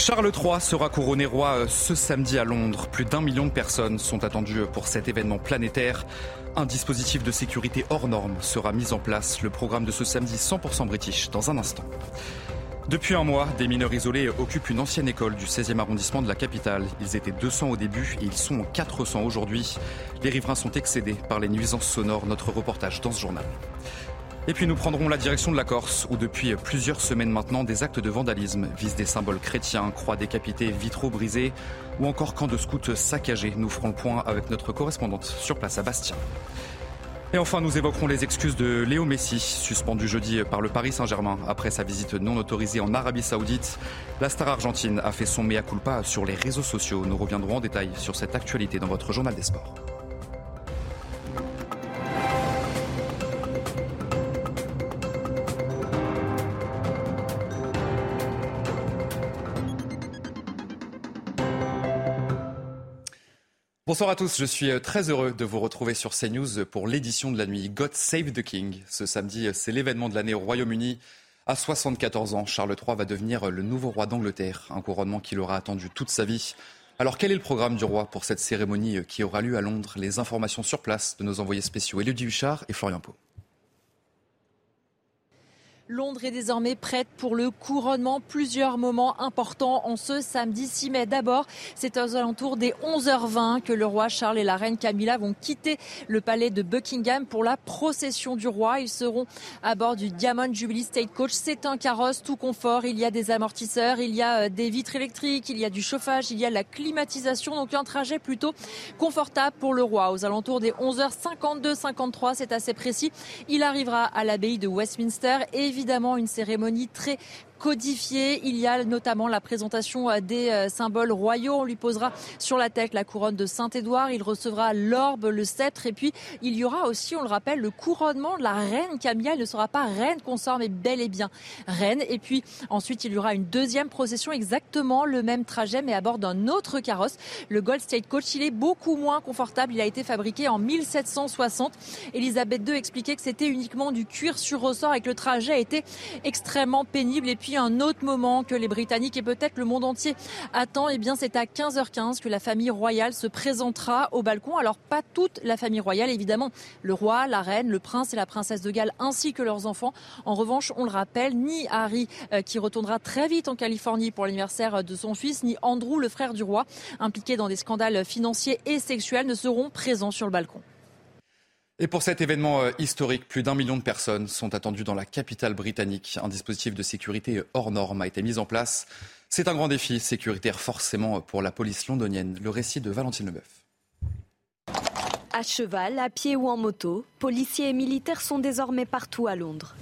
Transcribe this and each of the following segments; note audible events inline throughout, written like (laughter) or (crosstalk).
Charles III sera couronné roi ce samedi à Londres. Plus d'un million de personnes sont attendues pour cet événement planétaire. Un dispositif de sécurité hors norme sera mis en place. Le programme de ce samedi 100% british dans un instant. Depuis un mois, des mineurs isolés occupent une ancienne école du 16e arrondissement de la capitale. Ils étaient 200 au début et ils sont 400 aujourd'hui. Les riverains sont excédés par les nuisances sonores. Notre reportage dans ce journal. Et puis nous prendrons la direction de la Corse, où depuis plusieurs semaines maintenant, des actes de vandalisme visent des symboles chrétiens, croix décapitées, vitraux brisés, ou encore camps de scouts saccagés. Nous ferons le point avec notre correspondante sur place à Bastia. Et enfin, nous évoquerons les excuses de Léo Messi, suspendu jeudi par le Paris Saint-Germain après sa visite non autorisée en Arabie Saoudite. La star argentine a fait son mea culpa sur les réseaux sociaux. Nous reviendrons en détail sur cette actualité dans votre journal des sports. Bonsoir à tous, je suis euh, très heureux de vous retrouver sur CNews pour l'édition de la nuit God Save the King. Ce samedi, euh, c'est l'événement de l'année au Royaume-Uni. À 74 ans, Charles III va devenir euh, le nouveau roi d'Angleterre, un couronnement qu'il aura attendu toute sa vie. Alors quel est le programme du roi pour cette cérémonie qui aura lieu à Londres? Les informations sur place de nos envoyés spéciaux Élodie Huchard et Florian Pau. Londres est désormais prête pour le couronnement. Plusieurs moments importants en ce samedi 6 mai. D'abord, c'est aux alentours des 11h20 que le roi Charles et la reine Camilla vont quitter le palais de Buckingham pour la procession du roi. Ils seront à bord du Diamond Jubilee State Coach. C'est un carrosse tout confort. Il y a des amortisseurs, il y a euh, des vitres électriques, il y a du chauffage, il y a la climatisation. Donc un trajet plutôt confortable pour le roi. Aux alentours des 11h52-53, c'est assez précis. Il arrivera à l'abbaye de Westminster. Et évidemment une cérémonie très codifié. Il y a notamment la présentation euh, des euh, symboles royaux. On lui posera sur la tête la couronne de Saint-Édouard. Il recevra l'orbe, le sceptre. Et puis, il y aura aussi, on le rappelle, le couronnement de la reine Camilla. Elle ne sera pas reine consort, mais bel et bien reine. Et puis, ensuite, il y aura une deuxième procession, exactement le même trajet, mais à bord d'un autre carrosse. Le Gold State Coach, il est beaucoup moins confortable. Il a été fabriqué en 1760. Elisabeth II expliquait que c'était uniquement du cuir sur ressort et que le trajet été extrêmement pénible. Et puis, un autre moment que les Britanniques et peut-être le monde entier attend, eh bien c'est à 15h15 que la famille royale se présentera au balcon. Alors pas toute la famille royale, évidemment, le roi, la reine, le prince et la princesse de Galles ainsi que leurs enfants. En revanche, on le rappelle, ni Harry euh, qui retournera très vite en Californie pour l'anniversaire de son fils, ni Andrew, le frère du roi, impliqué dans des scandales financiers et sexuels, ne seront présents sur le balcon. Et pour cet événement euh, historique, plus d'un million de personnes sont attendues dans la capitale britannique. Un dispositif de sécurité hors norme a été mis en place. C'est un grand défi sécuritaire forcément pour la police londonienne. Le récit de Valentine Leboeuf. À cheval, à pied ou en moto, policiers et militaires sont désormais partout à Londres.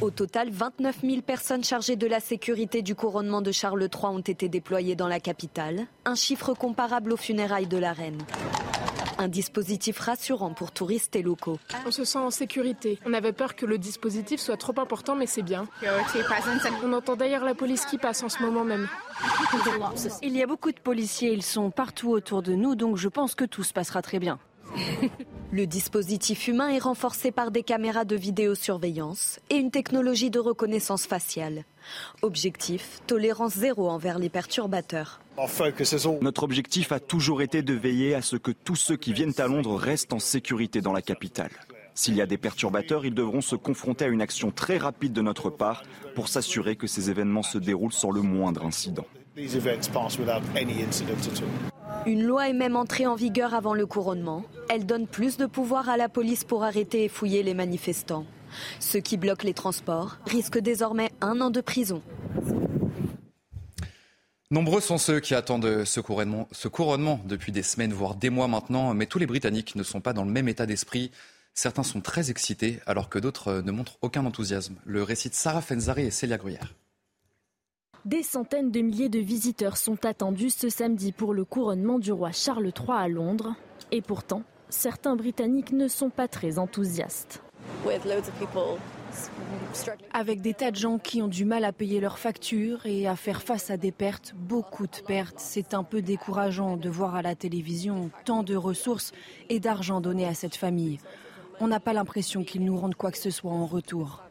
Au total, 29 000 personnes chargées de la sécurité du couronnement de Charles III ont été déployées dans la capitale, un chiffre comparable aux funérailles de la reine. Un dispositif rassurant pour touristes et locaux. On se sent en sécurité. On avait peur que le dispositif soit trop important, mais c'est bien. On entend d'ailleurs la police qui passe en ce moment même. Il y a beaucoup de policiers, ils sont partout autour de nous, donc je pense que tout se passera très bien. (laughs) Le dispositif humain est renforcé par des caméras de vidéosurveillance et une technologie de reconnaissance faciale. Objectif, tolérance zéro envers les perturbateurs. Notre objectif a toujours été de veiller à ce que tous ceux qui viennent à Londres restent en sécurité dans la capitale. S'il y a des perturbateurs, ils devront se confronter à une action très rapide de notre part pour s'assurer que ces événements se déroulent sans le moindre incident. Une loi est même entrée en vigueur avant le couronnement. Elle donne plus de pouvoir à la police pour arrêter et fouiller les manifestants. Ceux qui bloquent les transports risquent désormais un an de prison. Nombreux sont ceux qui attendent ce couronnement, ce couronnement depuis des semaines, voire des mois maintenant, mais tous les Britanniques ne sont pas dans le même état d'esprit. Certains sont très excités alors que d'autres ne montrent aucun enthousiasme. Le récit de Sarah Fenzari et Célia Gruyère. Des centaines de milliers de visiteurs sont attendus ce samedi pour le couronnement du roi Charles III à Londres. Et pourtant, certains Britanniques ne sont pas très enthousiastes. Avec des tas de gens qui ont du mal à payer leurs factures et à faire face à des pertes, beaucoup de pertes, c'est un peu décourageant de voir à la télévision tant de ressources et d'argent donnés à cette famille. On n'a pas l'impression qu'ils nous rendent quoi que ce soit en retour.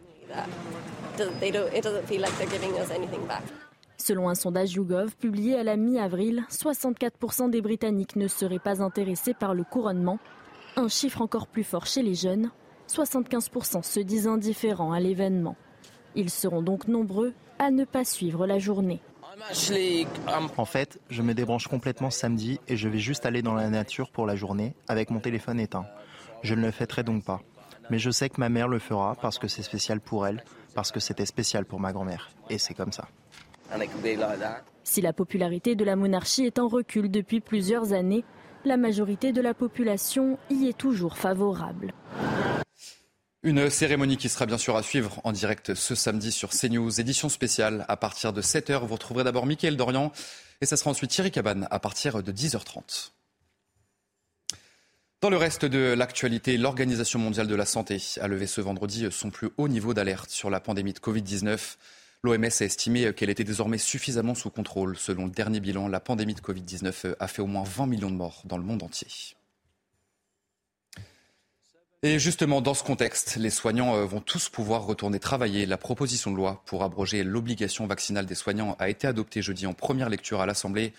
Selon un sondage YouGov publié à la mi-avril, 64% des Britanniques ne seraient pas intéressés par le couronnement, un chiffre encore plus fort chez les jeunes. 75% se disent indifférents à l'événement. Ils seront donc nombreux à ne pas suivre la journée. En fait, je me débranche complètement samedi et je vais juste aller dans la nature pour la journée avec mon téléphone éteint. Je ne le fêterai donc pas. Mais je sais que ma mère le fera parce que c'est spécial pour elle, parce que c'était spécial pour ma grand-mère. Et c'est comme ça. Si la popularité de la monarchie est en recul depuis plusieurs années, la majorité de la population y est toujours favorable. Une cérémonie qui sera bien sûr à suivre en direct ce samedi sur CNews, édition spéciale à partir de 7h. Vous retrouverez d'abord Mickaël Dorian et ça sera ensuite Thierry Cabane à partir de 10h30. Dans le reste de l'actualité, l'Organisation mondiale de la santé a levé ce vendredi son plus haut niveau d'alerte sur la pandémie de Covid-19. L'OMS a estimé qu'elle était désormais suffisamment sous contrôle. Selon le dernier bilan, la pandémie de Covid-19 a fait au moins 20 millions de morts dans le monde entier. Et justement, dans ce contexte, les soignants euh, vont tous pouvoir retourner travailler. La proposition de loi pour abroger l'obligation vaccinale des soignants a été adoptée jeudi en première lecture à l'Assemblée.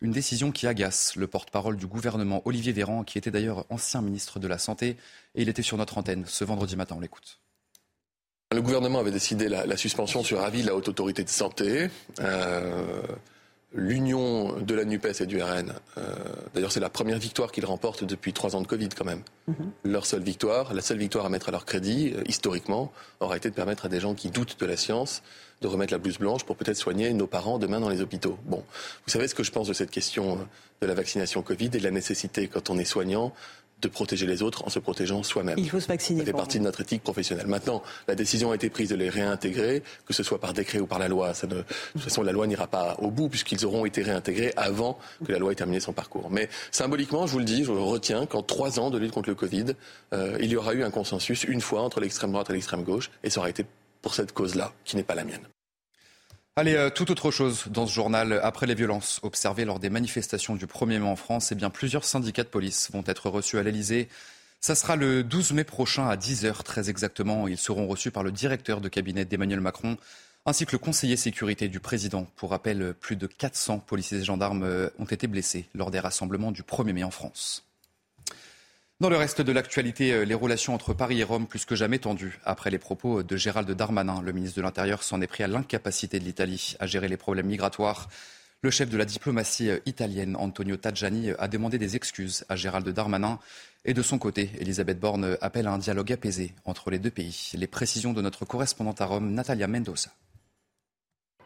Une décision qui agace le porte-parole du gouvernement, Olivier Véran, qui était d'ailleurs ancien ministre de la Santé. Et il était sur notre antenne ce vendredi matin. On l'écoute. Le gouvernement avait décidé la, suspension sur avis de la Haute Autorité de Santé. Euh, l'union de la NUPES et du RN, euh, d'ailleurs c'est la première victoire qu'ils remportent depuis trois ans de Covid quand même. Mhm. Leur seule victoire, la seule victoire à mettre à leur crédit, euh, historiquement, aura été de permettre à des gens qui doutent de la science de remettre la blouse blanche pour peut-être soigner nos parents demain dans les hôpitaux. Bon, vous savez ce que je pense de cette question euh, de la vaccination Covid et de la nécessité, quand on est soignant, de protéger les autres en se protégeant soi-même. Il faut se vacciner. Ça fait partie de notre éthique professionnelle. Maintenant, la décision a été prise de les réintégrer, que ce soit par décret ou par la loi. Ça ne, de toute façon, la loi n'ira pas au bout puisqu'ils auront été réintégrés avant que la loi ait terminé son parcours. Mais symboliquement, je vous le dis, je retiens qu'en trois ans de lutte contre le Covid, euh, il y aura eu un consensus une fois entre l'extrême droite et l'extrême gauche, et ça aura été pour cette cause-là, qui n'est pas la mienne. Allez, euh, tout autre chose dans ce journal. Après les violences observées lors des manifestations du 1er mai en France, eh bien, plusieurs syndicats de police vont être reçus à l'Elysée. Ça sera le 12 mai prochain à 10h très exactement. Ils seront reçus par le directeur de cabinet d'Emmanuel Macron ainsi que le conseiller sécurité du président. Pour rappel, plus de 400 policiers et gendarmes euh, ont été blessés lors des rassemblements du 1er mai en France. Dans le reste de l'actualité, euh, les relations entre Paris et Rome plus que jamais tendues après les propos de Gérald Darmanin. Le ministre de l'Intérieur s'en est pris à l'incapacité de l'Italie à gérer les problèmes migratoires. Le chef de la diplomatie euh, italienne, Antonio Tajani, a demandé des excuses à Gérald Darmanin. Et de son côté, Elisabeth Borne appelle à un dialogue apaisé entre les deux pays. Les précisions de notre correspondante à Rome, Natalia Mendoza.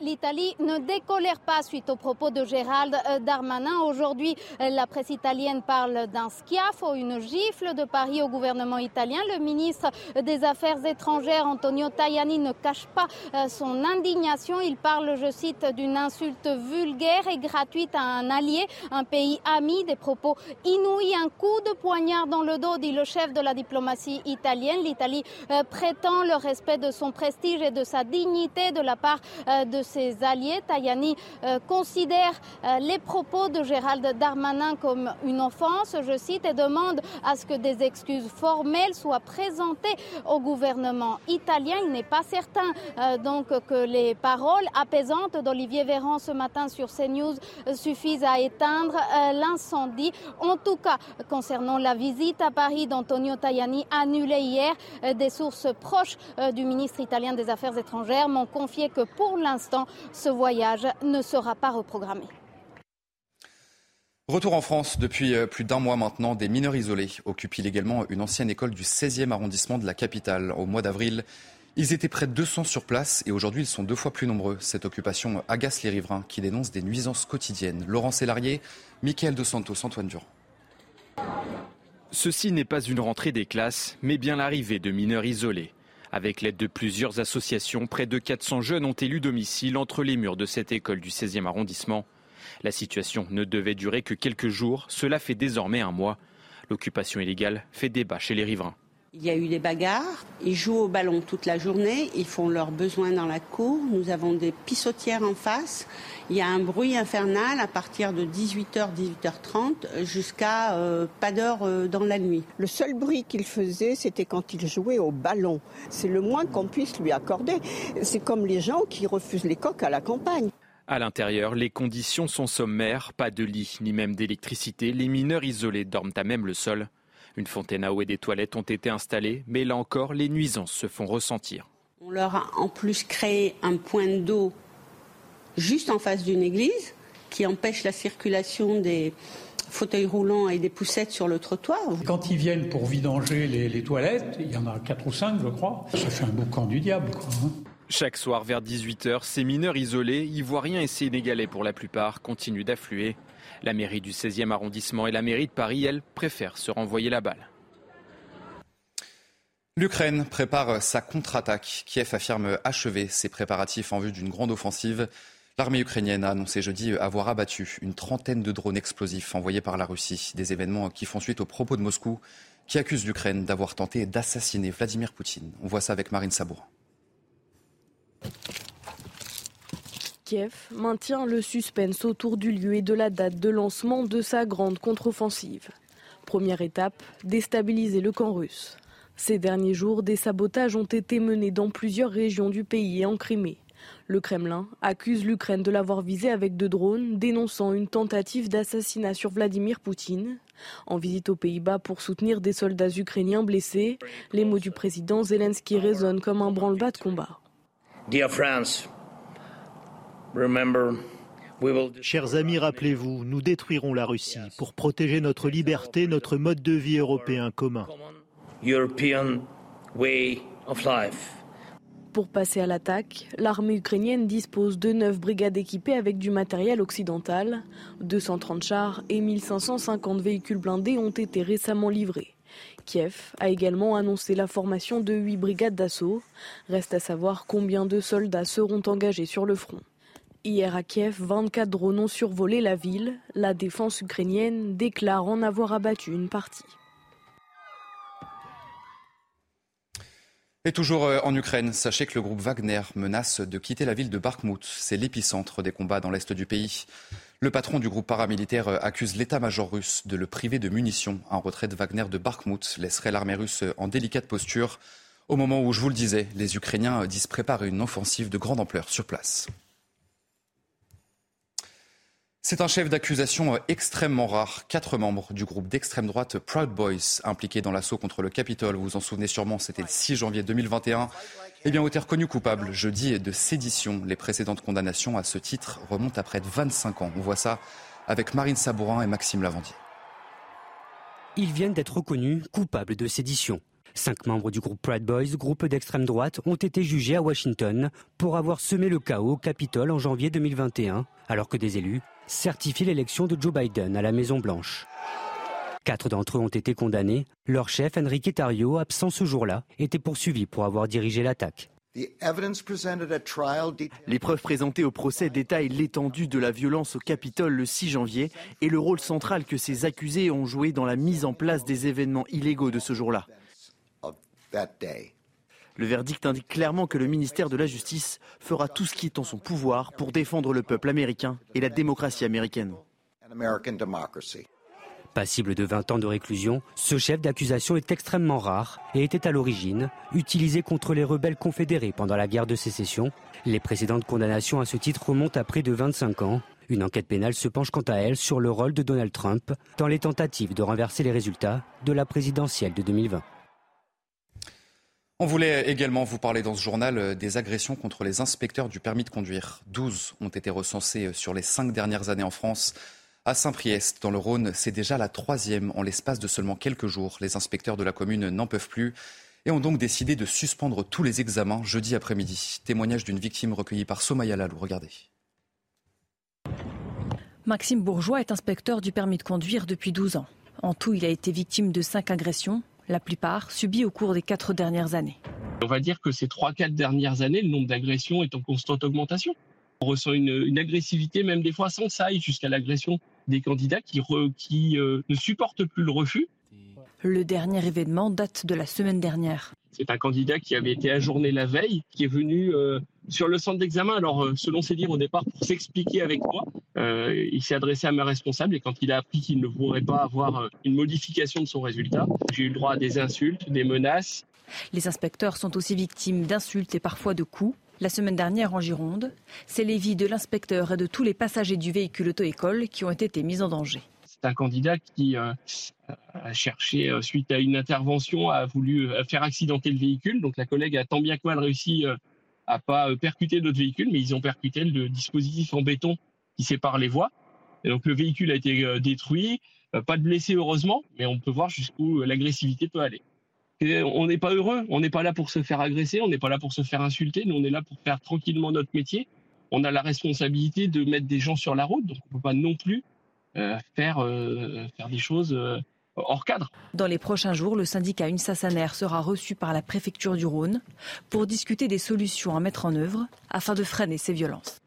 L'Italie ne décolère pas suite aux propos de Gérald euh, Darmanin. Aujourd'hui, euh, la presse italienne parle d'un schiaffo, une gifle de Paris au gouvernement italien. Le ministre des Affaires étrangères, Antonio Tajani, ne cache pas euh, son indignation. Il parle, je cite, d'une insulte vulgaire et gratuite à un allié, un pays ami, des propos inouïs, un coup de poignard dans le dos, dit le chef de la diplomatie italienne. L'Italie prétend le respect de son prestige et de sa dignité de la part de ses alliés. Tajani euh, considère euh, les propos de Gérald Darmanin comme une offense, je cite, et demande à ce que des excuses formelles soient présentées au gouvernement italien. Il n'est pas certain euh, donc que les paroles apaisantes d'Olivier Véran ce matin sur CNews suffisent à éteindre l'incendie. En tout cas, concernant la visite à Paris d'Antonio Tajani annulée hier, des sources proches du ministre italien des Affaires étrangères m'ont confié que pour l'instant, ce voyage ne sera pas reprogrammé. Retour en France depuis euh, plus d'un mois maintenant, des mineurs isolés occupent illégalement une ancienne école du 16e arrondissement de la capitale. Au mois d'avril, ils étaient près de 200 sur place et aujourd'hui ils sont deux fois plus nombreux. Cette occupation agace les riverains qui dénoncent des nuisances quotidiennes. Laurent Sélarié, Mickaël Dos Santos, Antoine Durand. Ceci n'est pas une rentrée des classes, mais bien l'arrivée de mineurs isolés. Avec l'aide de plusieurs associations, près de 400 jeunes ont élu domicile entre les murs de cette école du 16e arrondissement. La situation ne devait durer que quelques jours, cela fait désormais un mois. L'occupation illégale fait débat chez les riverains. Il y a eu des bagarres, ils jouent au ballon toute la journée, ils font leurs besoins dans la cour, nous avons des pissotières en face, il y a un bruit infernal à partir de 18h, 18h30 jusqu'à euh, pas d'heure euh, dans la nuit. Le seul bruit qu'il faisait, c'était quand il jouait au ballon. C'est le moins qu'on puisse lui accorder. C'est comme les gens qui refusent les coques à la campagne. À l'intérieur, les conditions sont sommaires, pas de lit ni même d'électricité. Les mineurs isolés dorment à même le sol. Une fontaine à eau et des toilettes ont été installées, mais là encore, les nuisances se font ressentir. On leur a en plus créé un point d'eau juste en face d'une église qui empêche la circulation des fauteuils roulants et des poussettes sur le trottoir. Quand ils viennent pour vidanger les, toilettes, il y en a quatre ou cinq, je crois, ça fait un boucan du diable. Hein. Chaque soir vers 18h, ces mineurs isolés, ivoiriens et sénégalais pour la plupart, continuent d'affluer. La mairie du 16e arrondissement et la mairie de Paris, elles, préfèrent se renvoyer la balle. L'Ukraine prépare sa contre-attaque. Kiev affirme achever ses préparatifs en vue d'une grande offensive. L'armée ukrainienne a annoncé jeudi avoir abattu une trentaine de drones explosifs envoyés par la Russie. Des événements qui font suite aux propos de Moscou qui accusent l'Ukraine d'avoir tenté d'assassiner Vladimir Poutine. On voit ça avec Marine Sabourin. Kiev maintient le suspense autour du lieu et de la date de lancement de sa grande contre-offensive. Première étape, déstabiliser le camp russe. Ces derniers jours, des sabotages ont été menés dans plusieurs régions du pays et en Crimée. Le Kremlin accuse l'Ukraine de l'avoir visé avec deux drones, dénonçant une tentative d'assassinat sur Vladimir Poutine. En visite aux Pays-Bas pour soutenir des soldats ukrainiens blessés, les mots du président Zelensky résonnent comme un branle-bas de combat. Chers amis, rappelez-vous, nous détruirons la Russie pour protéger notre liberté, notre mode de vie européen commun. Pour passer à l'attaque, l'armée ukrainienne dispose de 9 brigades équipées avec du matériel occidental. 230 chars et 1550 véhicules blindés ont été récemment livrés. Kiev a également annoncé la formation de 8 brigades d'assaut. Reste à savoir combien de soldats seront engagés sur le front. Hier à Kiev, 24 drones ont survolé la ville. La défense ukrainienne déclare en avoir abattu une partie. Et toujours euh, en Ukraine, sachez que le groupe Wagner menace de quitter la ville de Bakhmut. C'est l'épicentre des combats dans l'est du pays. Le patron du groupe paramilitaire euh, accuse l'état-major russe de le priver de munitions. Un retrait de Wagner de Bakhmut laisserait l'armée russe en délicate posture. Au moment où, je vous le disais, les Ukrainiens disent préparer une offensive de grande ampleur sur place. C'est un chef d'accusation euh, extrêmement rare. Quatre membres du groupe d'extrême droite Proud Boys, impliqués dans l'assaut contre le Capitole, vous vous en souvenez sûrement, c'était le 6 janvier 2021, eh bien, ont été reconnus coupables jeudi de sédition. Les précédentes condamnations à ce titre remontent à près de 25 ans. On voit ça avec Marine Sabourin et Maxime Lavandier. Ils viennent d'être reconnus coupables de sédition. Cinq membres du groupe Proud Boys, groupe d'extrême droite, ont été jugés à Washington pour avoir semé le chaos au Capitole en janvier 2021, alors que des élus certifie l'élection de Joe Biden à la Maison-Blanche. Quatre d'entre eux ont été condamnés. Leur chef, Enrique Tario, absent ce jour-là, était poursuivi pour avoir dirigé l'attaque. Les preuves présentées au procès détaillent l'étendue de la violence au Capitole le 6 janvier et le rôle central que ces accusés ont joué dans la mise en place des événements illégaux de ce jour-là. Le verdict indique clairement que le ministère de la Justice fera tout ce qui est en son pouvoir pour défendre le peuple américain et la démocratie américaine. Passible de 20 ans de réclusion, ce chef d'accusation est extrêmement rare et était à l'origine utilisé contre les rebelles confédérés pendant la guerre de sécession. Les précédentes condamnations à ce titre remontent à près de 25 ans. Une enquête pénale se penche quant à elle sur le rôle de Donald Trump dans les tentatives de renverser les résultats de la présidentielle de 2020. On voulait également vous parler dans ce journal euh, des agressions contre les inspecteurs du permis de conduire. 12 ont été recensés euh, sur les cinq dernières années en France. À Saint-Priest, dans le Rhône, c'est déjà la troisième en l'espace de seulement quelques jours. Les inspecteurs de la commune n'en peuvent plus et ont donc décidé de suspendre tous les examens jeudi après-midi. Témoignage d'une victime recueillie par Somaya Lalou. Regardez. Maxime Bourgeois est inspecteur du permis de conduire depuis 12 ans. En tout, il a été victime de cinq agressions, la plupart subies au cours des quatre dernières années. On va dire que ces trois, quatre dernières années, le nombre d'agressions est en constante augmentation. On ressent une, agressivité, même des fois sans que ça aille jusqu'à l'agression des candidats qui, qui euh, ne supportent plus le refus. Le dernier événement date de la semaine dernière. C'est un candidat qui avait été ajourné la veille, qui est venu euh, sur le centre d'examen. Alors, euh, selon ses dires au départ, pour s'expliquer avec moi, il s'est adressé à ma responsable et quand il a appris qu'il ne pourrait pas avoir une modification de son résultat, j'ai eu le droit à des insultes, des menaces. Les inspecteurs sont aussi victimes d'insultes et parfois de coups. La semaine dernière en Gironde, c'est les vies de l'inspecteur et de tous les passagers du véhicule auto-école qui ont été mis en danger. C'est un candidat qui euh, a cherché, euh, suite à une intervention, a voulu euh, faire accidenter le véhicule. Donc la collègue a tant bien que mal réussi à pas percuter d'autres véhicules, mais ils ont percuté le dispositif en béton qui sépare les voies. Et donc le véhicule a été détruit, pas de blessés heureusement, mais on peut voir jusqu'où l'agressivité peut aller on n'est pas heureux, on n'est pas là pour se faire agresser, on n'est pas là pour se faire insulter, nous on est là pour faire tranquillement notre métier. On a la responsabilité de mettre des gens sur la route, donc on ne peut pas non plus faire, euh, faire des choses euh, hors cadre. Dans les prochains jours, le syndicat UNSASANER sera reçu par la préfecture du Rhône pour discuter des solutions à mettre en œuvre afin de freiner ces violences.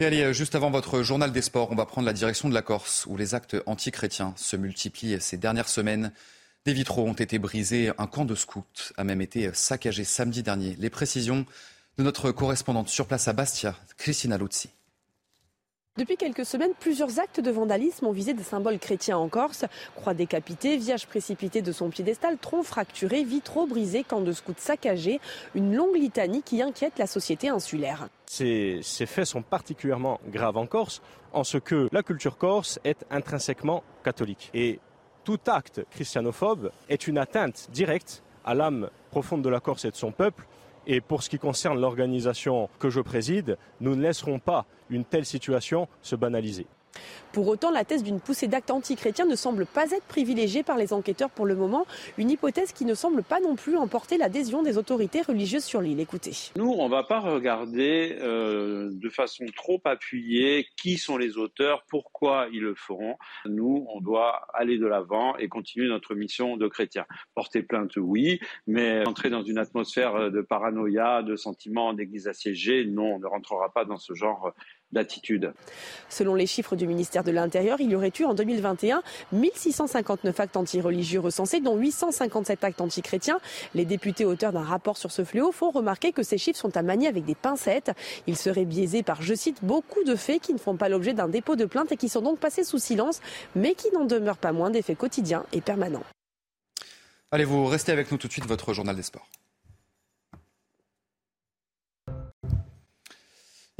Et allez, juste avant votre journal des sports, on va prendre la direction de la Corse, où les actes antichrétiens se multiplient ces dernières semaines. Des vitraux ont été brisés, un camp de scouts a même été saccagé samedi dernier. Les précisions de notre correspondante sur place à Bastia, Christina Luzzi. Depuis quelques semaines, plusieurs actes de vandalisme ont visé des symboles chrétiens en Corse. Croix décapitée, viage précipité de son piédestal, tronc fracturé, vitraux brisés, camp de scouts saccagés. Une longue litanie qui inquiète la société insulaire. Ces faits sont particulièrement graves en Corse, en ce que la culture corse est intrinsèquement catholique. Et tout acte christianophobe est une atteinte directe à l'âme profonde de la Corse et de son peuple. Et pour ce qui concerne l'organisation que je préside, nous ne laisserons pas une telle situation se banaliser. Pour autant, la thèse d'une poussée d'actes antichrétiens ne semble pas être privilégiée par les enquêteurs pour le moment, une hypothèse qui ne semble pas non plus emporter l'adhésion des autorités religieuses sur l'île. Écoutez. Nous, on ne va pas regarder euh, de façon trop appuyée qui sont les auteurs, pourquoi ils le feront. Nous, on doit aller de l'avant et continuer notre mission de chrétien. Porter plainte, oui, mais entrer dans une atmosphère de paranoïa, de sentiments d'église assiégée, non, on ne rentrera pas dans ce genre d'attitude. Selon les chiffres du ministère de l'Intérieur, il y aurait eu en 2021 1659 actes anti-religieux recensés, dont 857 actes anti-chrétiens. Les députés auteurs d'un rapport sur ce fléau font remarquer que ces chiffres sont à manier avec des pincettes. Ils seraient biaisés par, je cite, beaucoup de faits qui ne font pas l'objet d'un dépôt de plainte et qui sont donc passés sous silence, mais qui n'en demeurent pas moins des faits quotidiens et permanents. Allez, vous restez avec nous tout de suite, votre journal des sports.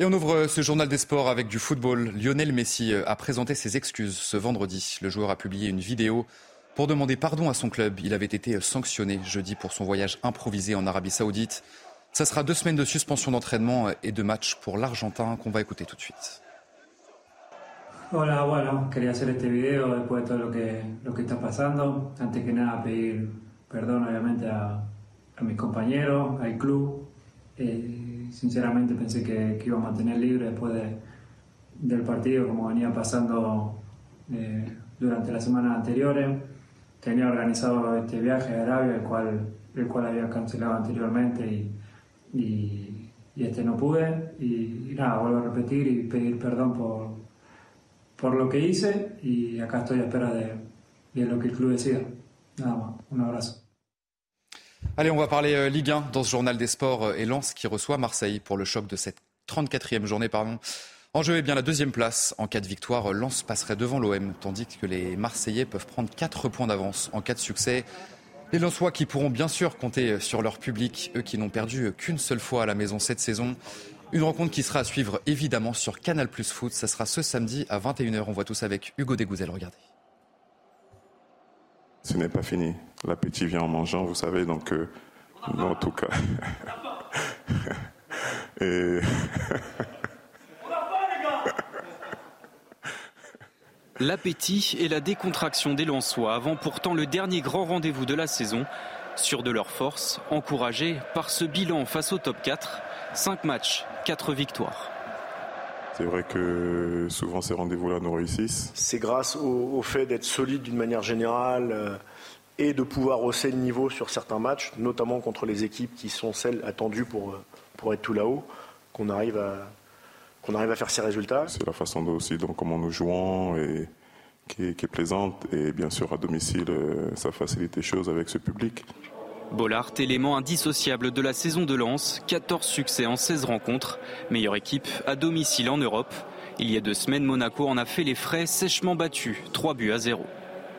Et on ouvre ce journal des sports avec du football. Lionel Messi a présenté ses excuses ce vendredi. Le joueur a publié une vidéo pour demander pardon à son club. Il avait été sanctionné jeudi pour son voyage improvisé en Arabie Saoudite. Ça sera deux semaines de suspension d'entraînement et de match pour l'Argentin qu'on va écouter tout de suite. Hola, bueno, quería hacer este video después de todo lo que, lo que está pasando. Antes que nada, pedir perdón, obviamente, a, a mis compañeros, al club. Eh, sinceramente pensé que, iba a mantener libre después del partido, como venía pasando eh, durante las semanas anteriores. Tenía organizado este viaje a Arabia, el cual, el cual había cancelado anteriormente y, este no pude. Y, nada, vuelvo a repetir y pedir perdón por, por lo que hice y acá estoy a espera de, de lo que el club decida. Nada más, un abrazo. Allez, on va parler euh, Ligue 1 dans ce journal des sports euh, et Lens qui reçoit Marseille pour le choc de cette 34e journée. Pardon. En jeu, est bien la deuxième place. En cas de victoire, Lens passerait devant l'OM, tandis que les Marseillais peuvent prendre 4 points d'avance en cas de succès. Les Lensois qui pourront bien sûr compter euh, sur leur public, eux qui n'ont perdu qu'une seule fois à la maison cette saison. Une rencontre qui sera à suivre évidemment sur Canal Plus Foot. Ça sera ce samedi à 21h. On voit tous avec Hugo Degouzel. Regardez ce n'est pas fini. L'appétit vient en mangeant, vous savez, donc euh, en tout cas. (laughs) L'appétit et la décontraction des Lensois avant pourtant le dernier grand rendez-vous de la saison. Sûrs de leur force, encouragés par ce bilan face au top 4, 5 matchs, 4 victoires. C'est vrai que souvent ces rendez-vous-là nous réussissent. C'est grâce au, fait d'être solide d'une manière générale euh, et de pouvoir hausser le niveau sur certains matchs, notamment contre les équipes qui sont celles attendues pour, euh, pour être tout là-haut, qu'on arrive à, qu'on arrive à faire ces résultats. C'est la façon aussi dont comment nous jouons et qui est, plaisante et bien sûr à domicile euh, ça facilite les choses avec ce public. Bollard, élément indissociable de la saison de Lens, 14 succès en 16 rencontres, meilleure équipe à domicile en Europe. Il y a deux semaines, Monaco en a fait les frais sèchement battus, 3 buts à 0.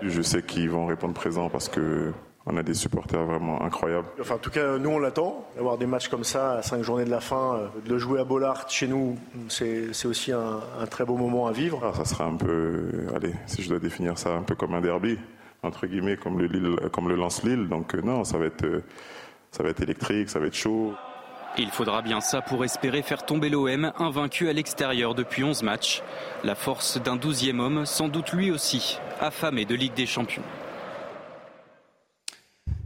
Je sais qu'ils vont répondre présent parce que on a des supporters vraiment incroyables. Enfin, en tout cas, nous, on l'attend. D'avoir des matchs comme ça à cinq journées de la fin, euh, de jouer à Bollard chez nous, c'est aussi un, très beau moment à vivre. Ah, ça sera un peu, allez, si je dois définir ça, un peu comme un derby, entre guillemets, comme le, Lille, comme le Lance-Lille. Donc, euh, non, ça va, être, euh, ça va être électrique, ça va être chaud. Il faudra bien ça pour espérer faire tomber l'OM, invaincu à l'extérieur depuis 11 matchs. La force d'un douzième homme, sans doute lui aussi, affamé de Ligue des Champions.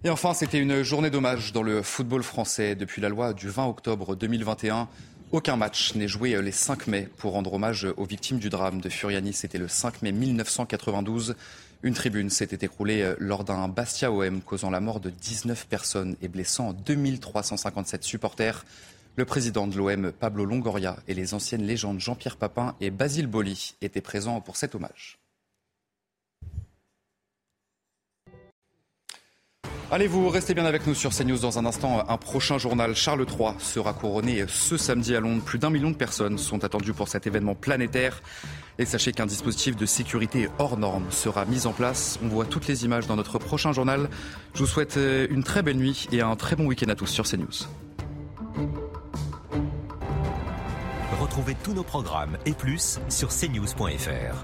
Et enfin, c'était une journée d'hommage dans le football français. Depuis la loi du 20 octobre 2021, aucun match n'est joué les 5 mai pour rendre hommage aux victimes du drame de Furiani. C'était le 5 mai 1992. Une tribune s'était écroulée lors d'un Bastia OM causant la mort de 19 personnes et blessant 2357 supporters. Le président de l'OM, Pablo Longoria, et les anciennes légendes Jean-Pierre Papin et Basile Boli étaient présents pour cet hommage. Allez, vous restez bien avec nous sur CNews dans un instant. Un prochain journal, Charles III, sera couronné ce samedi à Londres. Plus d'un million de personnes sont attendues pour cet événement planétaire. Et sachez qu'un dispositif de sécurité hors norme sera mis en place. On voit toutes les images dans notre prochain journal. Je vous souhaite une très belle nuit et un très bon week-end à tous sur CNews. Retrouvez tous nos programmes et plus sur cnews.fr.